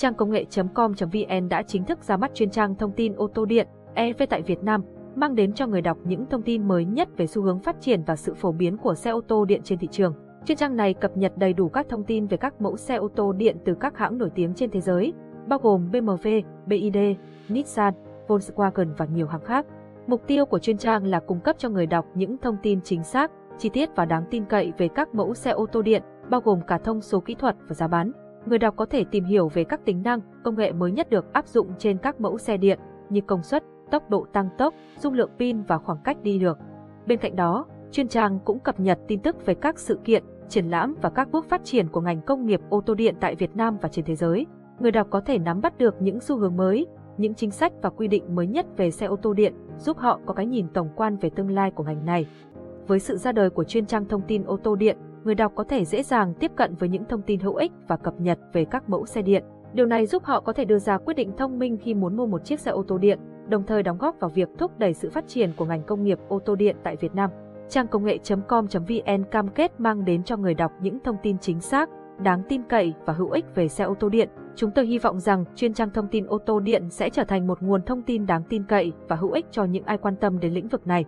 trang công nghệ.com.vn đã chính thức ra mắt chuyên trang thông tin ô tô điện EV tại Việt Nam, mang đến cho người đọc những thông tin mới nhất về xu hướng phát triển và sự phổ biến của xe ô tô điện trên thị trường. Chuyên trang này cập nhật đầy đủ các thông tin về các mẫu xe ô tô điện từ các hãng nổi tiếng trên thế giới, bao gồm BMW, BYD, Nissan, Volkswagen và nhiều hãng khác. Mục tiêu của chuyên trang là cung cấp cho người đọc những thông tin chính xác, chi tiết và đáng tin cậy về các mẫu xe ô tô điện, bao gồm cả thông số kỹ thuật và giá bán. Người đọc có thể tìm hiểu về các tính năng, công nghệ mới nhất được áp dụng trên các mẫu xe điện như công suất, tốc độ tăng tốc, dung lượng pin và khoảng cách đi được. Bên cạnh đó, chuyên trang cũng cập nhật tin tức về các sự kiện, triển lãm và các bước phát triển của ngành công nghiệp ô tô điện tại Việt Nam và trên thế giới. Người đọc có thể nắm bắt được những xu hướng mới, những chính sách và quy định mới nhất về xe ô tô điện, giúp họ có cái nhìn tổng quan về tương lai của ngành này. Với sự ra đời của chuyên trang thông tin ô tô điện, người đọc có thể dễ dàng tiếp cận với những thông tin hữu ích và cập nhật về các mẫu xe điện. Điều này giúp họ có thể đưa ra quyết định thông minh khi muốn mua một chiếc xe ô tô điện, đồng thời đóng góp vào việc thúc đẩy sự phát triển của ngành công nghiệp ô tô điện tại Việt Nam. Trang công nghệ.com.vn cam kết mang đến cho người đọc những thông tin chính xác, đáng tin cậy và hữu ích về xe ô tô điện. Chúng tôi hy vọng rằng chuyên trang thông tin ô tô điện sẽ trở thành một nguồn thông tin đáng tin cậy và hữu ích cho những ai quan tâm đến lĩnh vực này.